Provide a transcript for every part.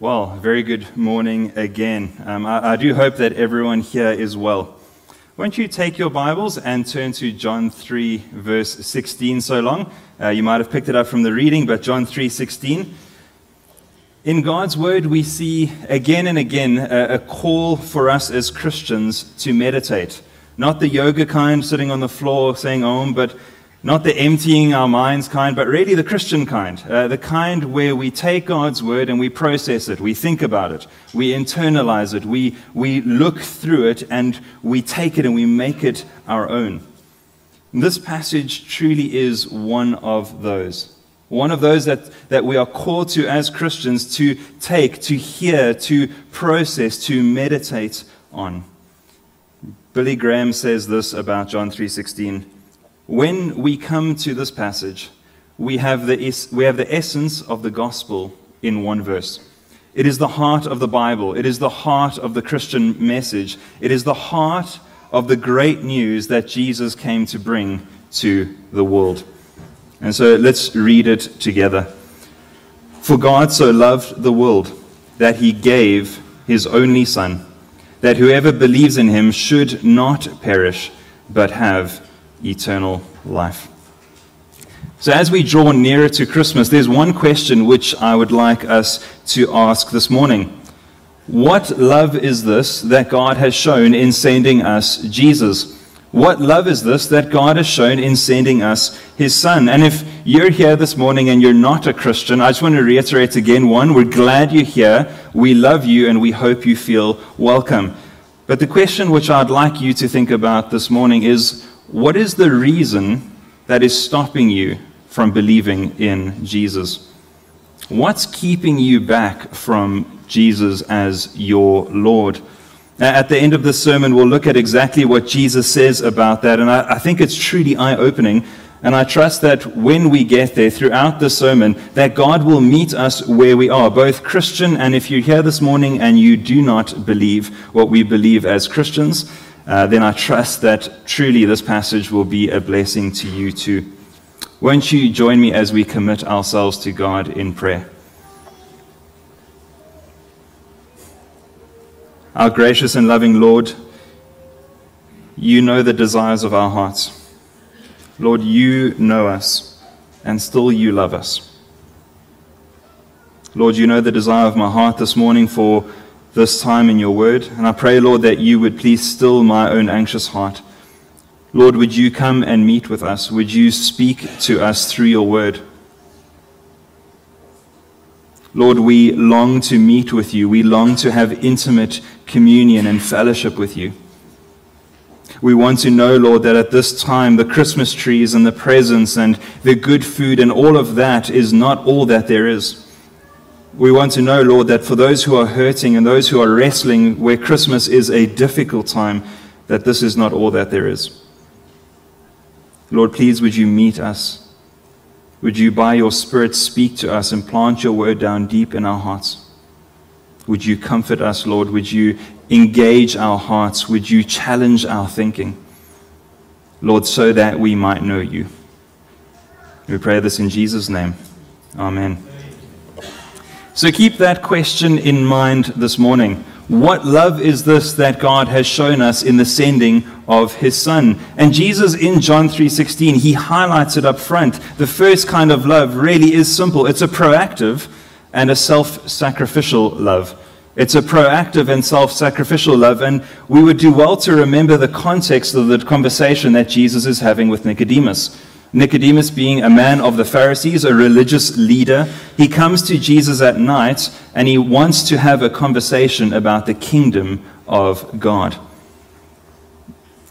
Well, very good morning again. Um, I, I, do hope that everyone here is well. Won't you take your Bibles and turn to John 3, verse 16 so long? Uh, you might have picked it up from the reading, but John 3, 16. In God's Word, we see again and again a, a call for us as Christians to meditate. Not the yoga kind, sitting on the floor saying Om, but not the emptying our minds kind, but really the Christian kind. Uh, the kind where we take God's word and we process it, we think about it, we internalize it, we, we look through it, and we take it and we make it our own. This passage truly is one of those. One of those that, that we are called to as Christians to take, to hear, to process, to meditate on. Billy Graham says this about John 3:16. When we come to this passage, we have, the, we have the essence of the gospel in one verse. It is the heart of the Bible. It is the heart of the Christian message. It is the heart of the great news that Jesus came to bring to the world. And so let's read it together. For God so loved the world that he gave his only Son, that whoever believes in him should not perish, but have eternal life. So, as we draw nearer to Christmas, there's one question which I would like us to ask this morning. What love is this that God has shown in sending us Jesus? What love is this that God has shown in sending us his son? And if you're here this morning and you're not a Christian, I just want to reiterate again one, we're glad you're here. We love you and we hope you feel welcome. But the question which I'd like you to think about this morning is what is the reason that is stopping you from believing in Jesus? What's keeping you back from Jesus as your Lord? Now, At the end of this sermon, we'll look at exactly what Jesus says about that, and I, I think it's truly eye opening. And I trust that when we get there throughout the sermon, that God will meet us where we are, both Christian and if you're here this morning and you do not believe what we believe as Christians, uh, then I trust that truly this passage will be a blessing to you too. Won't you join me as we commit ourselves to God in prayer? Our gracious and loving Lord, you know the desires of our hearts. Lord, you know us, and still you love us. Lord, you know the desire of my heart this morning for this time in your word. And I pray, Lord, that you would please still my own anxious heart. Lord, would you come and meet with us? Would you speak to us through your word? Lord, we long to meet with you. We long to have intimate communion and fellowship with you. We want to know, Lord, that at this time the Christmas trees and the presents and the good food and all of that is not all that there is. We want to know, Lord, that for those who are hurting and those who are wrestling where Christmas is a difficult time, that this is not all that there is. Lord, please would you meet us? Would you, by your Spirit, speak to us and plant your word down deep in our hearts? Would you comfort us, Lord? Would you engage our hearts? Would you challenge our thinking? Lord, so that we might know you. We pray this in Jesus' name. Amen. So keep that question in mind this morning. What love is this that God has shown us in the sending of his son? And Jesus in John 3:16, he highlights it up front. The first kind of love really is simple. It's a proactive and a self-sacrificial love. It's a proactive and self-sacrificial love, and we would do well to remember the context of the conversation that Jesus is having with Nicodemus. Nicodemus, being a man of the Pharisees, a religious leader, he comes to Jesus at night and he wants to have a conversation about the kingdom of God.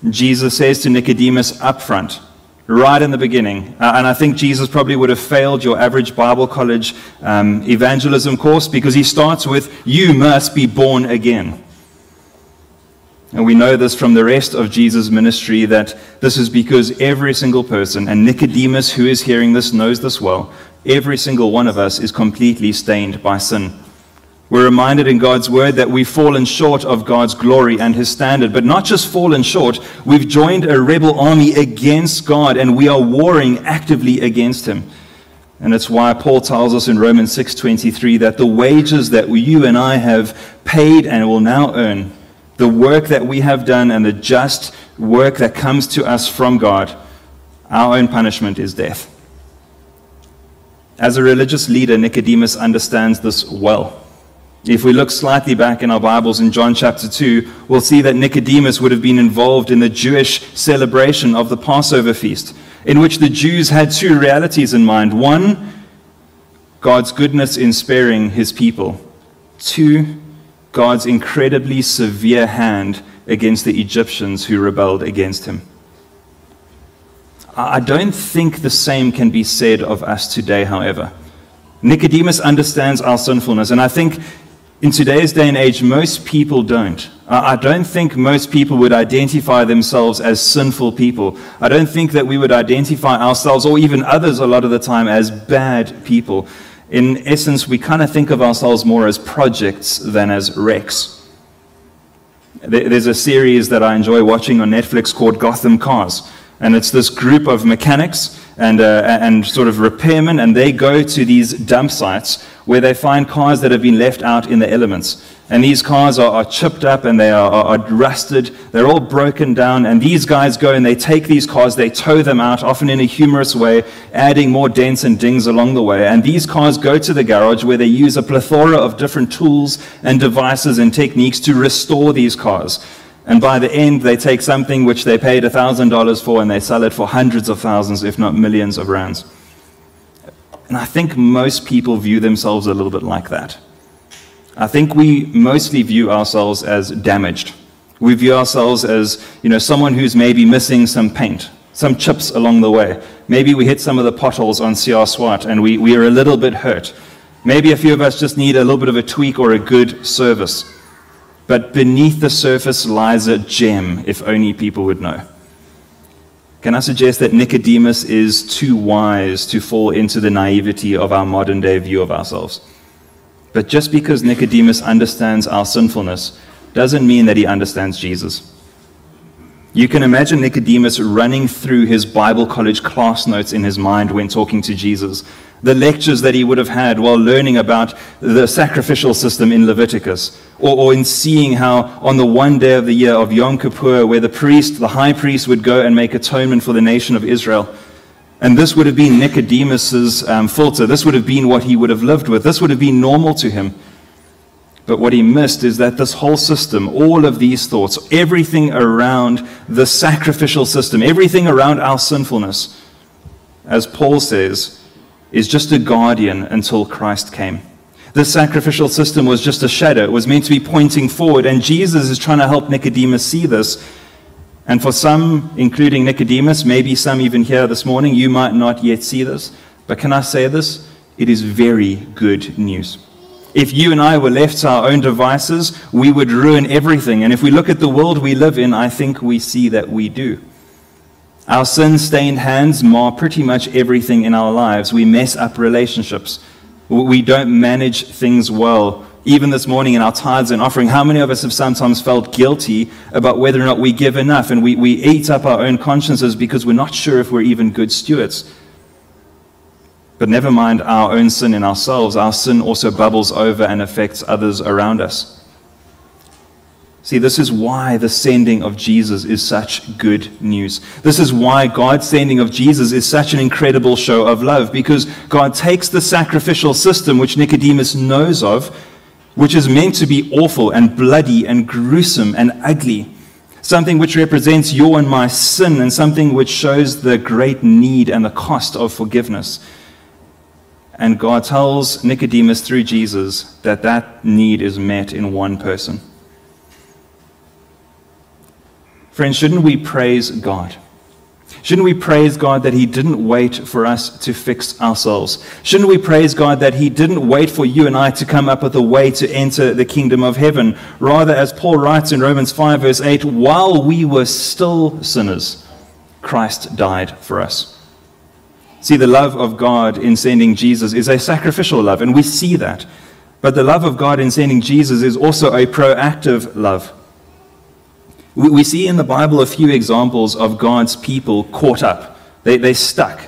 Jesus says to Nicodemus up front, right in the beginning, uh, and I think Jesus probably would have failed your average Bible college um, evangelism course because he starts with, You must be born again. And we know this from the rest of Jesus' ministry that this is because every single person, and Nicodemus, who is hearing this, knows this well, every single one of us is completely stained by sin. We're reminded in God's word that we've fallen short of God's glory and his standard, but not just fallen short, we've joined a rebel army against God and we are warring actively against him. And it's why Paul tells us in Romans 6:23 that the wages that you and I have paid and will now earn, the work that we have done and the just work that comes to us from God, our own punishment is death. As a religious leader, Nicodemus understands this well. If we look slightly back in our Bibles in John chapter 2, we'll see that Nicodemus would have been involved in the Jewish celebration of the Passover feast, in which the Jews had two realities in mind. One, God's goodness in sparing his people. Two, God's incredibly severe hand against the Egyptians who rebelled against him. I don't think the same can be said of us today, however. Nicodemus understands our sinfulness, and I think in today's day and age, most people don't. I don't think most people would identify themselves as sinful people. I don't think that we would identify ourselves, or even others a lot of the time, as bad people. In essence, we kind of think of ourselves more as projects than as wrecks. There's a series that I enjoy watching on Netflix called Gotham Cars. And it's this group of mechanics and, uh, and sort of repairmen, and they go to these dump sites where they find cars that have been left out in the elements. And these cars are, are chipped up and they are, are, are, rusted. They're all broken down. And these guys go and they take these cars, they tow them out, often in a humorous way, adding more dents and dings along the way. And these cars go to the garage where they use a plethora of different tools and devices and techniques to restore these cars. And by the end, they take something which they paid $1,000 for and they sell it for hundreds of thousands, if not millions of rands. And I think most people view themselves a little bit like that. I think we mostly view ourselves as damaged. We view ourselves as, you know, someone who's maybe missing some paint, some chips along the way. Maybe we hit some of the potholes on CR Swart and we, we are a little bit hurt. Maybe a few of us just need a little bit of a tweak or a good service. But beneath the surface lies a gem, if only people would know. Can I suggest that Nicodemus is too wise to fall into the naivety of our modern day view of ourselves? But just because Nicodemus understands our sinfulness doesn't mean that he understands Jesus. You can imagine Nicodemus running through his Bible college class notes in his mind when talking to Jesus the lectures that he would have had while learning about the sacrificial system in Leviticus, or, or, in seeing how on the one day of the year of Yom Kippur, where the priest, the high priest, would go and make atonement for the nation of Israel. And this would have been Nicodemus's um, filter. This would have been what he would have lived with. This would have been normal to him. But what he missed is that this whole system, all of these thoughts, everything around the sacrificial system, everything around our sinfulness, as Paul says, is just a guardian until Christ came. The sacrificial system was just a shadow. It was meant to be pointing forward. And Jesus is trying to help Nicodemus see this. And for some, including Nicodemus, maybe some even here this morning, you might not yet see this. But can I say this? It is very good news. If you and I were left to our own devices, we would ruin everything. And if we look at the world we live in, I think we see that we do. Our sin stained hands mar pretty much everything in our lives. We mess up relationships. We don't manage things well. Even this morning in our tithes and offering, how many of us have sometimes felt guilty about whether or not we give enough? And we, we eat up our own consciences because we're not sure if we're even good stewards. But never mind our own sin in ourselves, our sin also bubbles over and affects others around us. See, this is why the sending of Jesus is such good news. This is why God's sending of Jesus is such an incredible show of love, because God takes the sacrificial system which Nicodemus knows of, which is meant to be awful and bloody and gruesome and ugly, something which represents your and my sin, and something which shows the great need and the cost of forgiveness. And God tells Nicodemus through Jesus that that need is met in one person. Friends, shouldn't we praise God? Shouldn't we praise God that He didn't wait for us to fix ourselves? Shouldn't we praise God that He didn't wait for you and I to come up with a way to enter the kingdom of heaven? Rather, as Paul writes in Romans 5, verse 8, while we were still sinners, Christ died for us. See, the love of God in sending Jesus is a sacrificial love, and we see that. But the love of God in sending Jesus is also a proactive love. We, see in the Bible a few examples of God's people caught up. They, they stuck.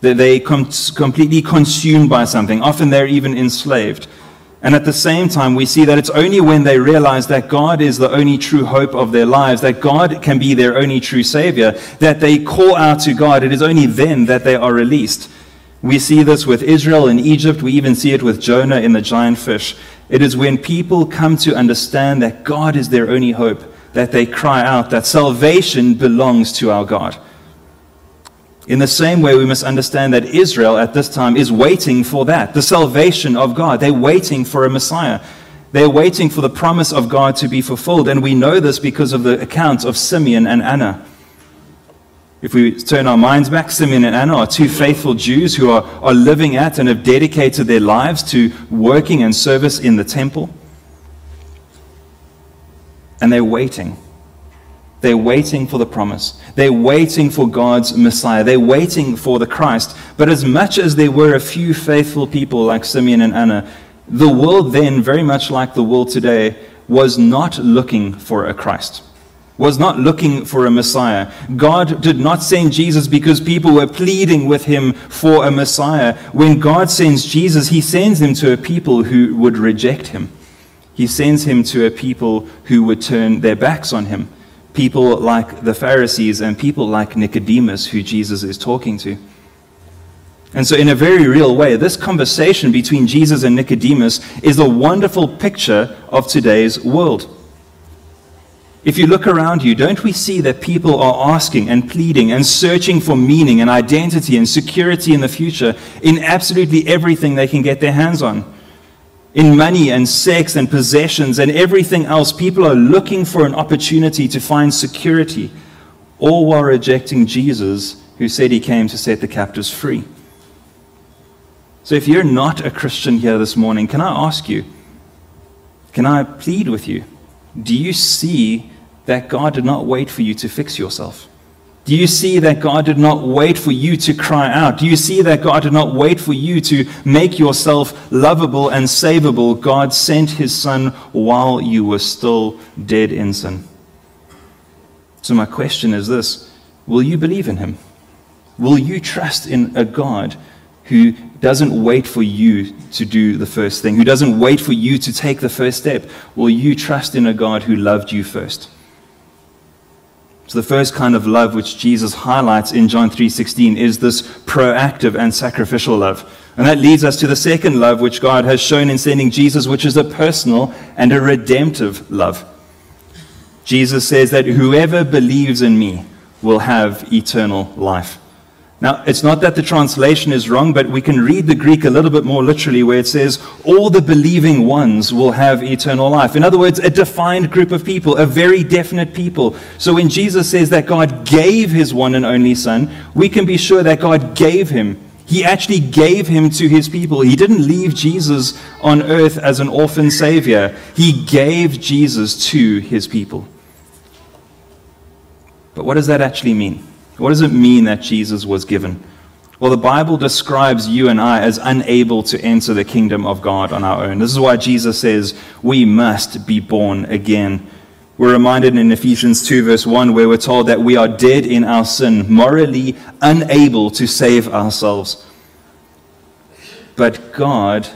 They're, they com- completely consumed by something. Often they're even enslaved. And at the same time, we see that it's only when they realize that God is the only true hope of their lives, that God can be their only true Savior, that they call out to God. It is only then that they are released. We see this with Israel in Egypt. We even see it with Jonah in the giant fish. It is when people come to understand that God is their only hope that they cry out that salvation belongs to our God. In the same way, we must understand that Israel at this time is waiting for that, the salvation of God. They're waiting for a Messiah. They're waiting for the promise of God to be fulfilled. And we know this because of the accounts of Simeon and Anna. If we turn our minds back, Simeon and Anna are two faithful Jews who are, are living at and have dedicated their lives to working and service in the temple. And they're waiting. They're waiting for the promise. They're waiting for God's Messiah. They're waiting for the Christ. But as much as there were a few faithful people like Simeon and Anna, the world then, very much like the world today, was not looking for a Christ, was not looking for a Messiah. God did not send Jesus because people were pleading with him for a Messiah. When God sends Jesus, he sends him to a people who would reject him. He sends him to a people who would turn their backs on him people like the Pharisees and people like Nicodemus, who Jesus is talking to. And so, in a very real way, this conversation between Jesus and Nicodemus is a wonderful picture of today's world. If you look around you, don't we see that people are asking and pleading and searching for meaning and identity and security in the future in absolutely everything they can get their hands on? In money and sex and possessions and everything else, people are looking for an opportunity to find security, all while rejecting Jesus, who said he came to set the captives free. So if you're not a Christian here this morning, can I ask you, can I plead with you? Do you see that God did not wait for you to fix yourself? Do you see that God did not wait for you to cry out? Do you see that God did not wait for you to make yourself lovable and savable? God sent his son while you were still dead in sin. So, my question is this Will you believe in him? Will you trust in a God who doesn't wait for you to do the first thing, who doesn't wait for you to take the first step? Will you trust in a God who loved you first? So the first kind of love which Jesus highlights in John 3:16 is this proactive and sacrificial love. And that leads us to the second love which God has shown in sending Jesus, which is a personal and a redemptive love. Jesus says that whoever believes in me will have eternal life. Now, it's not that the translation is wrong, but we can read the Greek a little bit more literally, where it says, All the believing ones will have eternal life. In other words, a defined group of people, a very definite people. So when Jesus says that God gave his one and only Son, we can be sure that God gave him. He actually gave him to his people. He didn't leave Jesus on earth as an orphan savior, he gave Jesus to his people. But what does that actually mean? What does it mean that Jesus was given? Well, the Bible describes you and I as unable to enter the kingdom of God on our own. This is why Jesus says we must be born again. We're reminded in Ephesians 2, verse 1, where we're told that we are dead in our sin, morally unable to save ourselves. But God,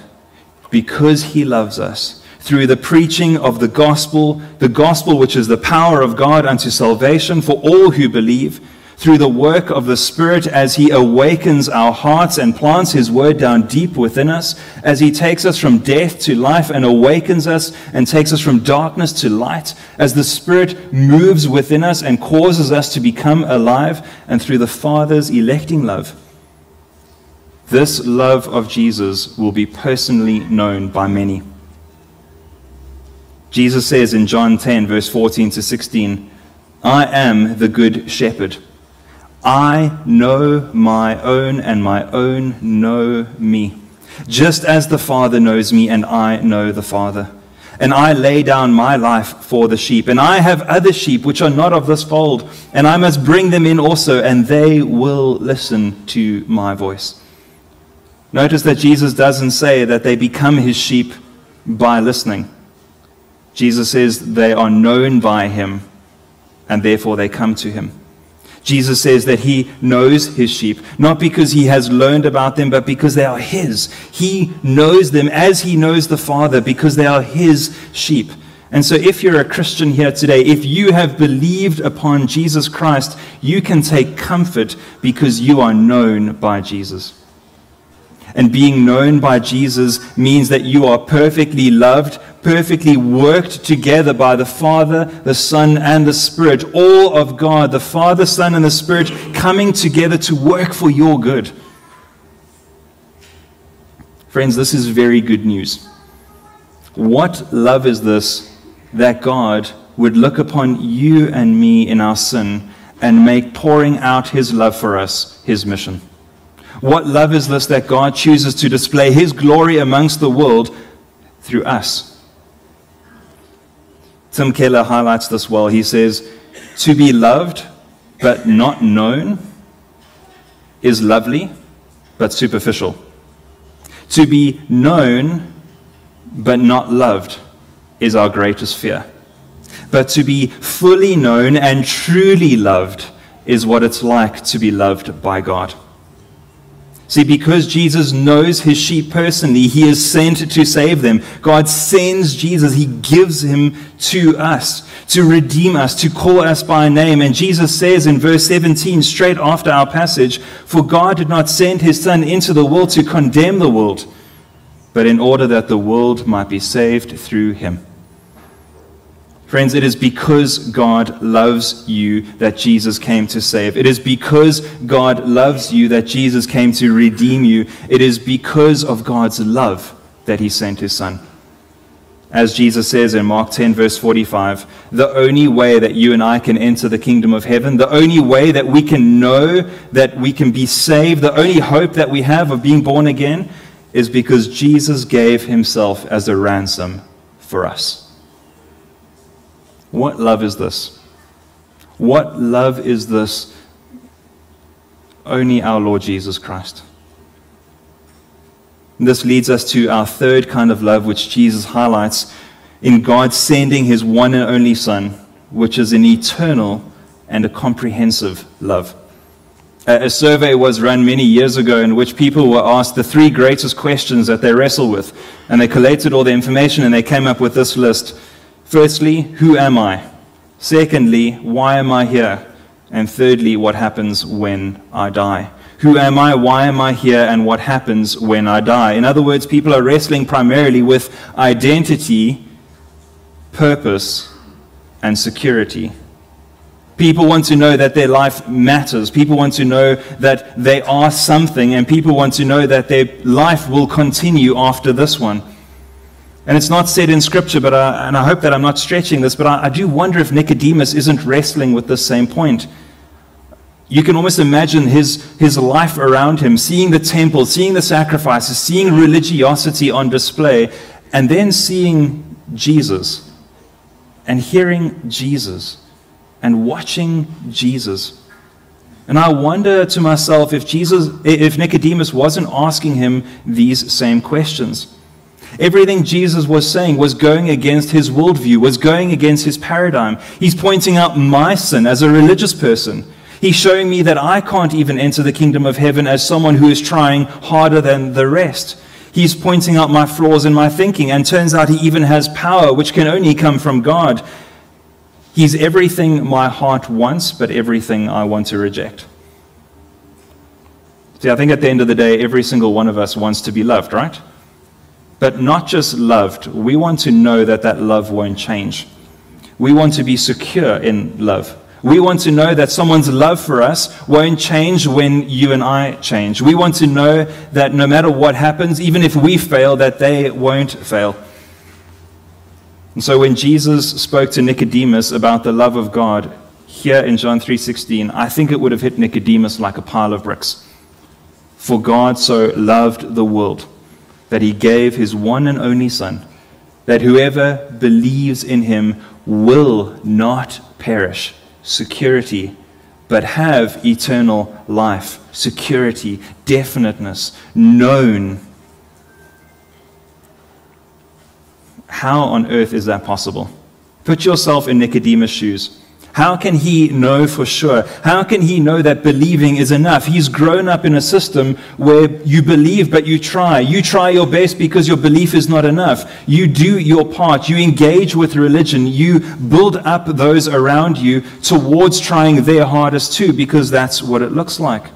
because He loves us, through the preaching of the gospel, the gospel which is the power of God unto salvation for all who believe, through the work of the Spirit as He awakens our hearts and plants His word down deep within us, as He takes us from death to life and awakens us and takes us from darkness to light, as the Spirit moves within us and causes us to become alive, and through the Father's electing love. This love of Jesus will be personally known by many. Jesus says in John 10, verse 14 to 16, I am the good shepherd. I know my own, and my own know me, just as the Father knows me, and I know the Father. And I lay down my life for the sheep. And I have other sheep which are not of this fold, and I must bring them in also, and they will listen to my voice. Notice that Jesus doesn't say that they become his sheep by listening. Jesus says they are known by him, and therefore they come to him. Jesus says that he knows his sheep, not because he has learned about them, but because they are his. He knows them as he knows the Father because they are his sheep. And so, if you're a Christian here today, if you have believed upon Jesus Christ, you can take comfort because you are known by Jesus. And being known by Jesus means that you are perfectly loved, perfectly worked together by the Father, the Son, and the Spirit. All of God, the Father, Son, and the Spirit coming together to work for your good. Friends, this is very good news. What love is this that God would look upon you and me in our sin and make pouring out his love for us his mission. What love is this that God chooses to display his glory amongst the world through us? Tim Keller highlights this well. He says, To be loved but not known is lovely but superficial. To be known but not loved is our greatest fear. But to be fully known and truly loved is what it's like to be loved by God. See, because Jesus knows his sheep personally, he is sent to save them. God sends Jesus, he gives him to us to redeem us, to call us by name. And Jesus says in verse 17, straight after our passage, For God did not send his Son into the world to condemn the world, but in order that the world might be saved through him. Friends, it is because God loves you that Jesus came to save. It is because God loves you that Jesus came to redeem you. It is because of God's love that he sent his son. As Jesus says in Mark 10, verse 45, the only way that you and I can enter the kingdom of heaven, the only way that we can know that we can be saved, the only hope that we have of being born again is because Jesus gave himself as a ransom for us. What love is this? What love is this? Only our Lord Jesus Christ. This leads us to our third kind of love, which Jesus highlights in God sending his one and only Son, which is an eternal and a comprehensive love. A survey was run many years ago in which people were asked the three greatest questions that they wrestle with. And they collated all the information and they came up with this list Firstly, who am I? Secondly, why am I here? And thirdly, what happens when I die? Who am I? Why am I here? And what happens when I die? In other words, people are wrestling primarily with identity, purpose, and security. People want to know that their life matters. People want to know that they are something, and people want to know that their life will continue after this one. And it's not said in Scripture, but I, and I hope that I'm not stretching this, but I, I do wonder if Nicodemus isn't wrestling with this same point. You can almost imagine his, his life around him, seeing the temple, seeing the sacrifices, seeing religiosity on display, and then seeing Jesus and hearing Jesus and watching Jesus. And I wonder to myself if Jesus, if Nicodemus wasn't asking him these same questions. Everything Jesus was saying was going against his worldview, was going against his paradigm. He's pointing out my sin as a religious person. He's showing me that I can't even enter the kingdom of heaven as someone who is trying harder than the rest. He's pointing out my flaws in my thinking, and turns out he even has power which can only come from God. He's everything my heart wants, but everything I want to reject. See, I think at the end of the day, every single one of us wants to be loved, right? But not just loved. We want to know that that love won't change. We want to be secure in love. We want to know that someone's love for us won't change when you and I change. We want to know that no matter what happens, even if we fail, that they won't fail. And so when Jesus spoke to Nicodemus about the love of God here in John 3:16, I think it would have hit Nicodemus like a pile of bricks. For God so loved the world that he gave his one and only Son, that whoever believes in him will not perish, security, but have eternal life, security, definiteness, known. How on earth is that possible? Put yourself in Nicodemus' shoes. How can he know for sure? How can he know that believing is enough? He's grown up in a system where you believe, but you try. You try your best because your belief is not enough. You do your part. You engage with religion. You build up those around you towards trying their hardest too, because that's what it looks like.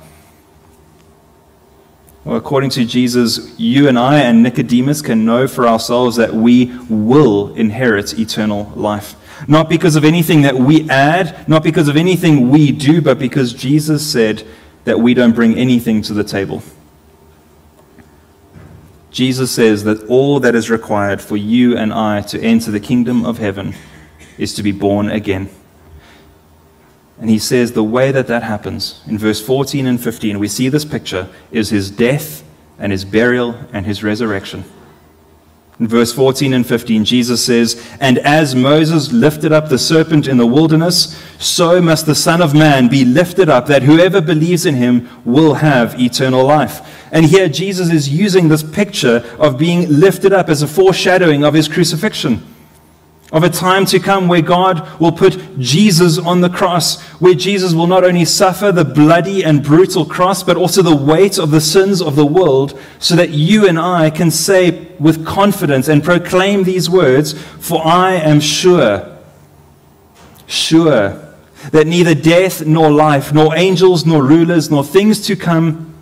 Well, according to Jesus, you and I and Nicodemus can know for ourselves that we will inherit eternal life. Not because of anything that we add, not because of anything we do, but because Jesus said that we don't bring anything to the table. Jesus says that all that is required for you and I to enter the kingdom of heaven is to be born again. And he says the way that that happens, in verse 14 and 15, we see this picture, is his death and his burial and his resurrection. In verse 14 and 15, Jesus says, And as Moses lifted up the serpent in the wilderness, so must the Son of Man be lifted up, that whoever believes in him will have eternal life. And here Jesus is using this picture of being lifted up as a foreshadowing of his crucifixion of a time to come where God will put Jesus on the cross, where Jesus will not only suffer the bloody and brutal cross, but also the weight of the sins of the world, so that you and I can say with confidence and proclaim these words For I am sure, sure, that neither death nor life, nor angels nor rulers, nor things to come,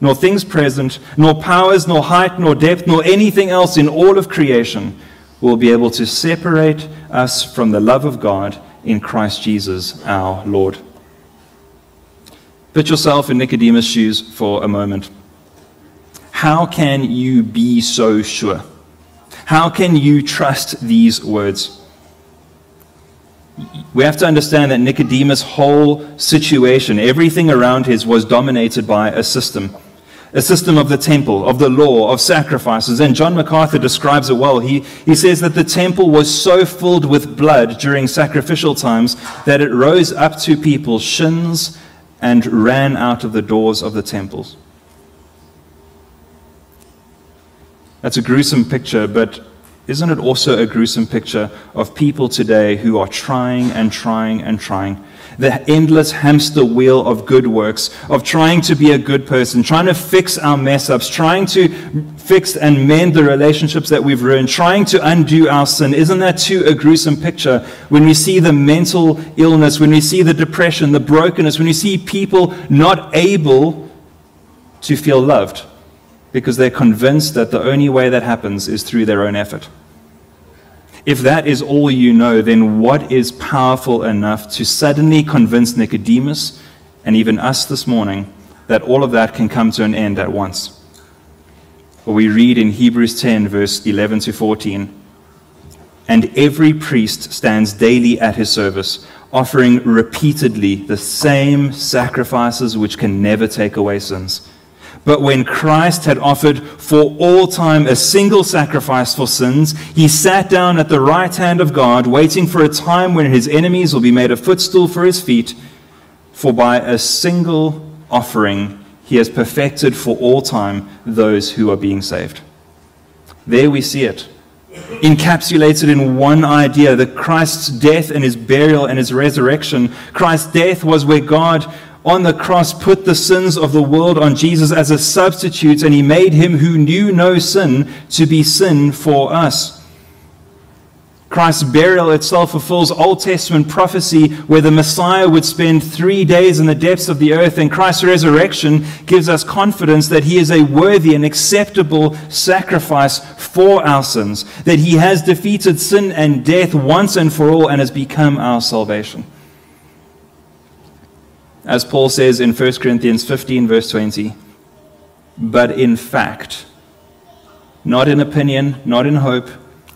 nor things present, nor powers, nor height, nor depth, nor anything else in all of creation will be able to separate us from the love of God in Christ Jesus our Lord. Put yourself in Nicodemus' shoes for a moment. How can you be so sure? How can you trust these words? We have to understand that Nicodemus' whole situation, everything around his, was dominated by a system a system of the temple, of the law, of sacrifices. And John MacArthur describes it well. He, he says that the temple was so filled with blood during sacrificial times that it rose up to people's shins and ran out of the doors of the temples. That's a gruesome picture, but isn't it also a gruesome picture of people today who are trying and trying and trying the endless hamster wheel of good works, of trying to be a good person, trying to fix our mess ups, trying to fix and mend the relationships that we've ruined, trying to undo our sin. Isn't that too a gruesome picture when we see the mental illness, when we see the depression, the brokenness, when we see people not able to feel loved because they're convinced that the only way that happens is through their own effort? If that is all you know, then what is powerful enough to suddenly convince Nicodemus and even us this morning that all of that can come to an end at once? Well, we read in Hebrews 10, verse 11 to 14 And every priest stands daily at his service, offering repeatedly the same sacrifices which can never take away sins. But when Christ had offered for all time a single sacrifice for sins, he sat down at the right hand of God, waiting for a time when his enemies will be made a footstool for his feet. For by a single offering, he has perfected for all time those who are being saved. There we see it. Encapsulated in one idea that Christ's death and his burial and his resurrection. Christ's death was where God on the cross put the sins of the world on Jesus as a substitute, and he made him who knew no sin to be sin for us. Christ's burial itself fulfills Old Testament prophecy where the Messiah would spend three days in the depths of the earth, and Christ's resurrection gives us confidence that he is a worthy and acceptable sacrifice for our sins, that he has defeated sin and death once and for all and has become our salvation. As Paul says in 1 Corinthians 15, verse 20, but in fact, not in opinion, not in hope,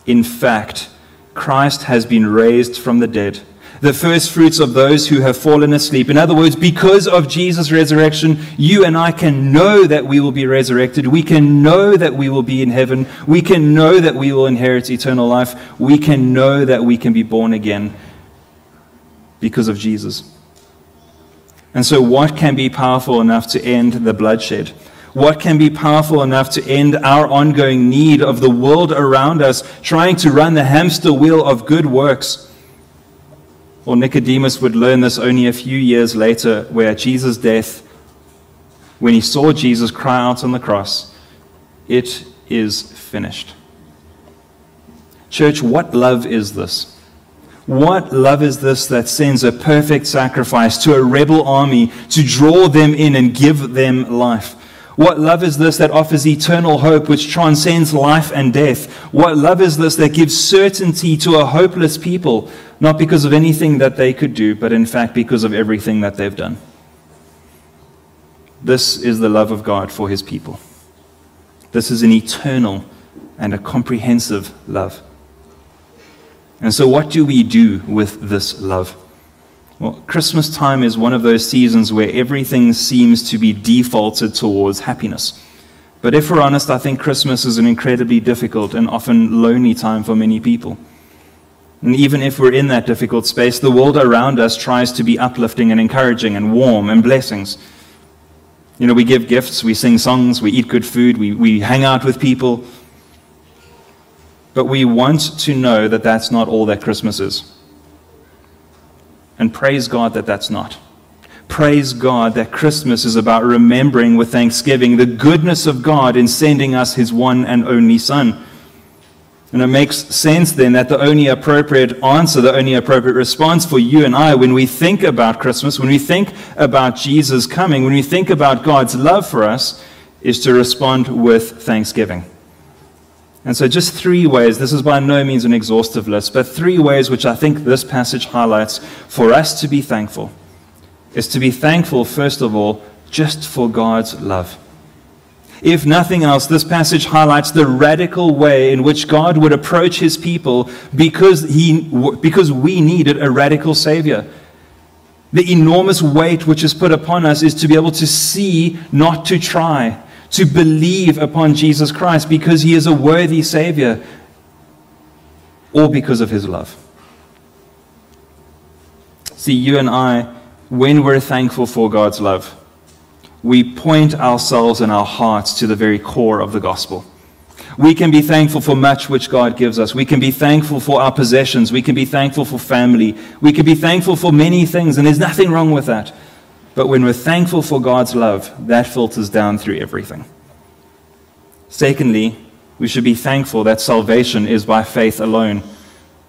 in fact, Christ has been raised from the dead, the first fruits of those who have fallen asleep. In other words, because of Jesus' resurrection, you and I can know that we will be resurrected. We can know that we will be in heaven. We can know that we will inherit eternal life. We can know that we can be born again because of Jesus. And so, what can be powerful enough to end the bloodshed? What can be powerful enough to end our ongoing need of the world around us trying to run the hamster wheel of good works? Or Nicodemus would learn this only a few years later, where Jesus' death, when he saw Jesus cry out on the cross, It is finished. Church, what love is this? What love is this that sends a perfect sacrifice to a rebel army to draw them in and give them life? What love is this that offers eternal hope which transcends life and death? What love is this that gives certainty to a hopeless people, not because of anything that they could do, but in fact because of everything that they've done? This is the love of God for his people. This is an eternal and a comprehensive love. And so, what do we do with this love? Well, Christmas time is one of those seasons where everything seems to be defaulted towards happiness. But if we're honest, I think Christmas is an incredibly difficult and often lonely time for many people. And even if we're in that difficult space, the world around us tries to be uplifting and encouraging and warm and blessings. You know, we give gifts, we sing songs, we eat good food, we, we hang out with people. But we want to know that that's not all that Christmas is. And praise God that that's not. Praise God that Christmas is about remembering with thanksgiving the goodness of God in sending us his one and only Son. And it makes sense then that the only appropriate answer, the only appropriate response for you and I when we think about Christmas, when we think about Jesus coming, when we think about God's love for us, is to respond with thanksgiving. And so, just three ways, this is by no means an exhaustive list, but three ways which I think this passage highlights for us to be thankful is to be thankful, first of all, just for God's love. If nothing else, this passage highlights the radical way in which God would approach his people because, he, because we needed a radical Savior. The enormous weight which is put upon us is to be able to see, not to try to believe upon Jesus Christ because he is a worthy Savior or because of his love. See, you and I, when we're thankful for God's love, we point ourselves and our hearts to the very core of the gospel. We can be thankful for much which God gives us. We can be thankful for our possessions. We can be thankful for family. We can be thankful for many things, and there's nothing wrong with that. But when we're thankful for God's love, that filters down through everything. Secondly, we should be thankful that salvation is by faith alone.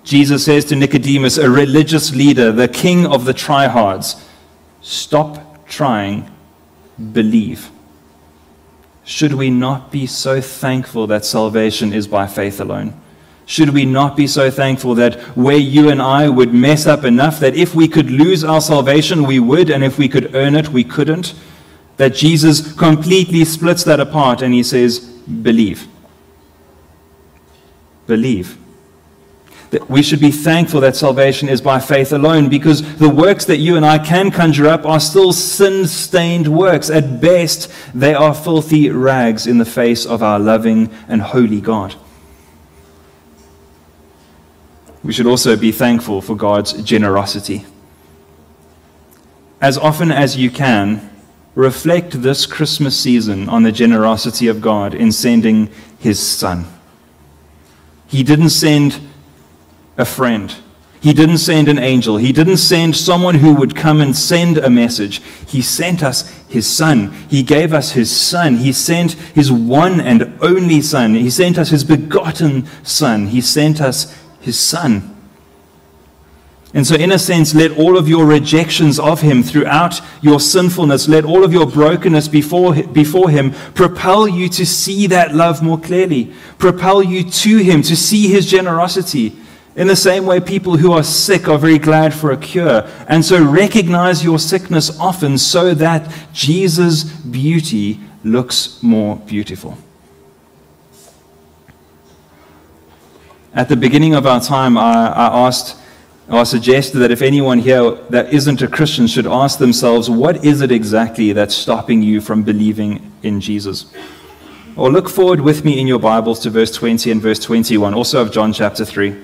Jesus says to Nicodemus, a religious leader, the king of the trihards, stop trying, believe. Should we not be so thankful that salvation is by faith alone? Should we not be so thankful that where you and I would mess up enough that if we could lose our salvation, we would, and if we could earn it, we couldn't? That Jesus completely splits that apart and he says, Believe. Believe. That we should be thankful that salvation is by faith alone because the works that you and I can conjure up are still sin stained works. At best, they are filthy rags in the face of our loving and holy God. We should also be thankful for God's generosity. As often as you can, reflect this Christmas season on the generosity of God in sending his Son. He didn't send a friend. He didn't send an angel. He didn't send someone who would come and send a message. He sent us his son. He gave us his son. He sent his one and only son. He sent us his begotten son. He sent us his son. And so, in a sense, let all of your rejections of him throughout your sinfulness, let all of your brokenness before, before him propel you to see that love more clearly, propel you to him, to see his generosity. In the same way, people who are sick are very glad for a cure. And so, recognize your sickness often so that Jesus' beauty looks more beautiful. At the beginning of our time, I, I asked, I suggested that if anyone here that isn't a Christian should ask themselves, what is it exactly that's stopping you from believing in Jesus? Or look forward with me in your Bibles to verse 20 and verse 21, also of John chapter 3.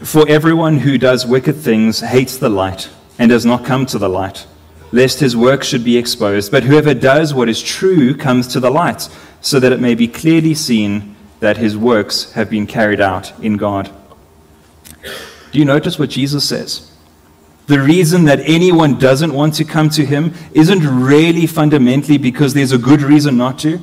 For everyone who does wicked things hates the light and does not come to the light, lest his work should be exposed. But whoever does what is true comes to the light so that it may be clearly seen that his works have been carried out in God. Do you notice what Jesus says? The reason that anyone doesn't want to come to him isn't really fundamentally because there's a good reason not to.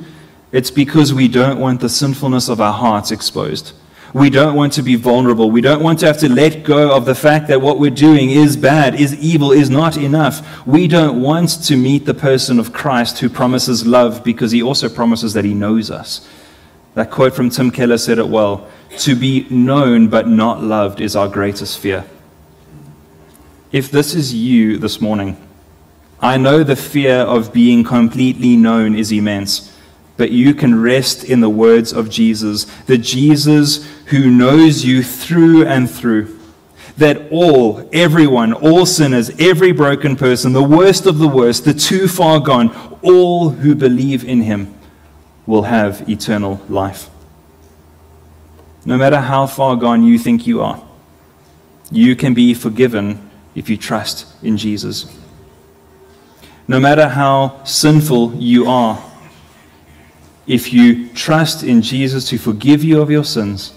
It's because we don't want the sinfulness of our hearts exposed. We don't want to be vulnerable. We don't want to have to let go of the fact that what we're doing is bad, is evil, is not enough. We don't want to meet the person of Christ who promises love because he also promises that he knows us. That quote from Tim Keller said it well To be known but not loved is our greatest fear. If this is you this morning, I know the fear of being completely known is immense but you can rest in the words of Jesus, the Jesus who knows you through and through. That all, everyone, all sinners, every broken person, the worst of the worst, the too far gone, all who believe in him will have eternal life. No matter how far gone you think you are, you can be forgiven if you trust in Jesus. No matter how sinful you are, if you trust in Jesus to forgive you of your sins,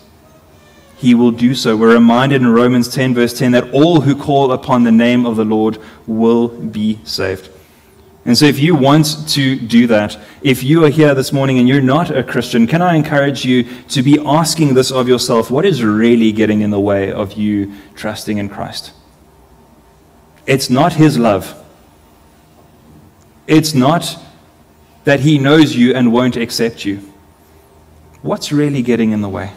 he will do so. We're reminded in Romans 10, verse 10, that all who call upon the name of the Lord will be saved. And so, if you want to do that, if you are here this morning and you're not a Christian, can I encourage you to be asking this of yourself? What is really getting in the way of you trusting in Christ? It's not His love. It's not that he knows you and won't accept you. What's really getting in the way?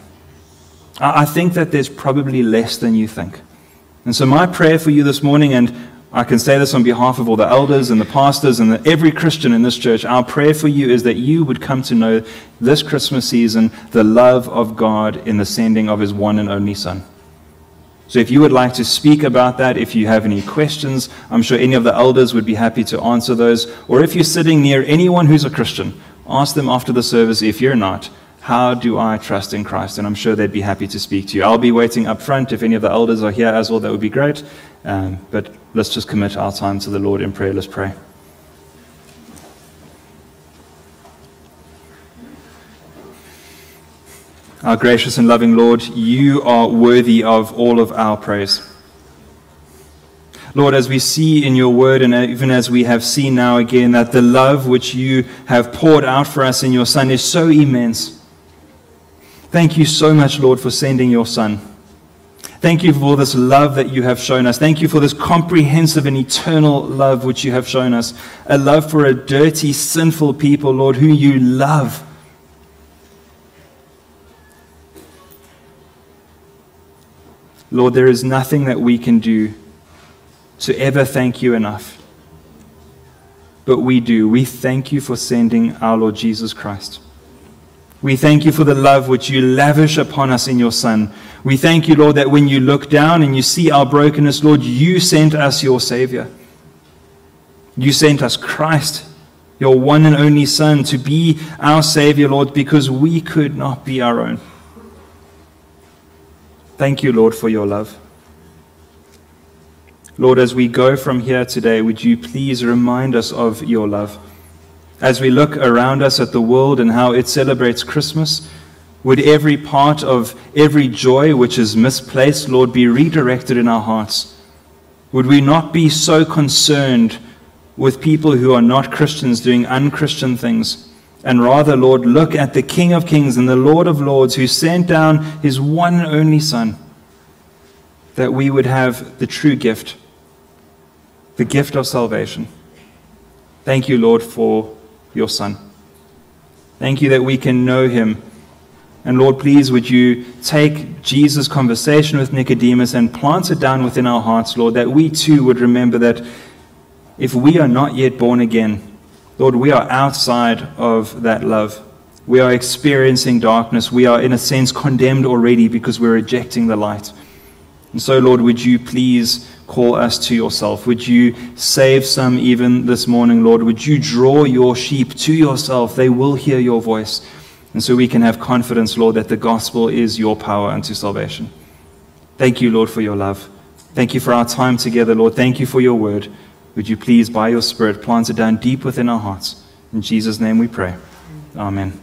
I think that there's probably less than you think. And so, my prayer for you this morning, and I can say this on behalf of all the elders and the pastors and the, every Christian in this church, our prayer for you is that you would come to know this Christmas season the love of God in the sending of his one and only Son. So if you would like to speak about that, if you have any questions, I'm sure any of the elders would be happy to answer those. Or if you're sitting near anyone who's a Christian, ask them after the service, if you're not, how do I trust in Christ? And I'm sure they'd be happy to speak to you. I'll be waiting up front. If any of the elders are here as well, that would be great. Um, but let's just commit our time to the Lord in prayer. Let's pray. Our gracious and loving Lord, you are worthy of all of our praise. Lord, as we see in your word, and even as we have seen now again, that the love which you have poured out for us in your Son is so immense. Thank you so much, Lord, for sending your Son. Thank you for all this love that you have shown us. Thank you for this comprehensive and eternal love which you have shown us. A love for a dirty, sinful people, Lord, who you love. Lord, there is nothing that we can do to ever thank you enough. But we do. We thank you for sending our Lord Jesus Christ. We thank you for the love which you lavish upon us in your Son. We thank you, Lord, that when you look down and you see our brokenness, Lord, you sent us your Savior. You sent us Christ, your one and only Son, to be our Savior, Lord, because we could not be our own. Thank you, Lord, for your love. Lord, as we go from here today, would you please remind us of your love? As we look around us at the world and how it celebrates Christmas, would every part of every joy which is misplaced, Lord, be redirected in our hearts? Would we not be so concerned with people who are not Christians doing unchristian things? and rather, Lord, look at the King of Kings and the Lord of Lords who sent down his one and only Son, that we would have the true gift, the gift of salvation. Thank you, Lord, for your Son. Thank you that we can know him. And Lord, please, would you take Jesus' conversation with Nicodemus and plant it down within our hearts, Lord, that we too would remember that if we are not yet born again, Lord, we are outside of that love. We are experiencing darkness. We are, in a sense, condemned already because we're rejecting the light. And so, Lord, would you please call us to yourself? Would you save some even this morning, Lord? Would you draw your sheep to yourself? They will hear your voice. And so we can have confidence, Lord, that the gospel is your power unto salvation. Thank you, Lord, for your love. Thank you for our time together, Lord. Thank you for your word. Would you please, by your Spirit, plant it down deep within our hearts? In Jesus' name we pray. Amen.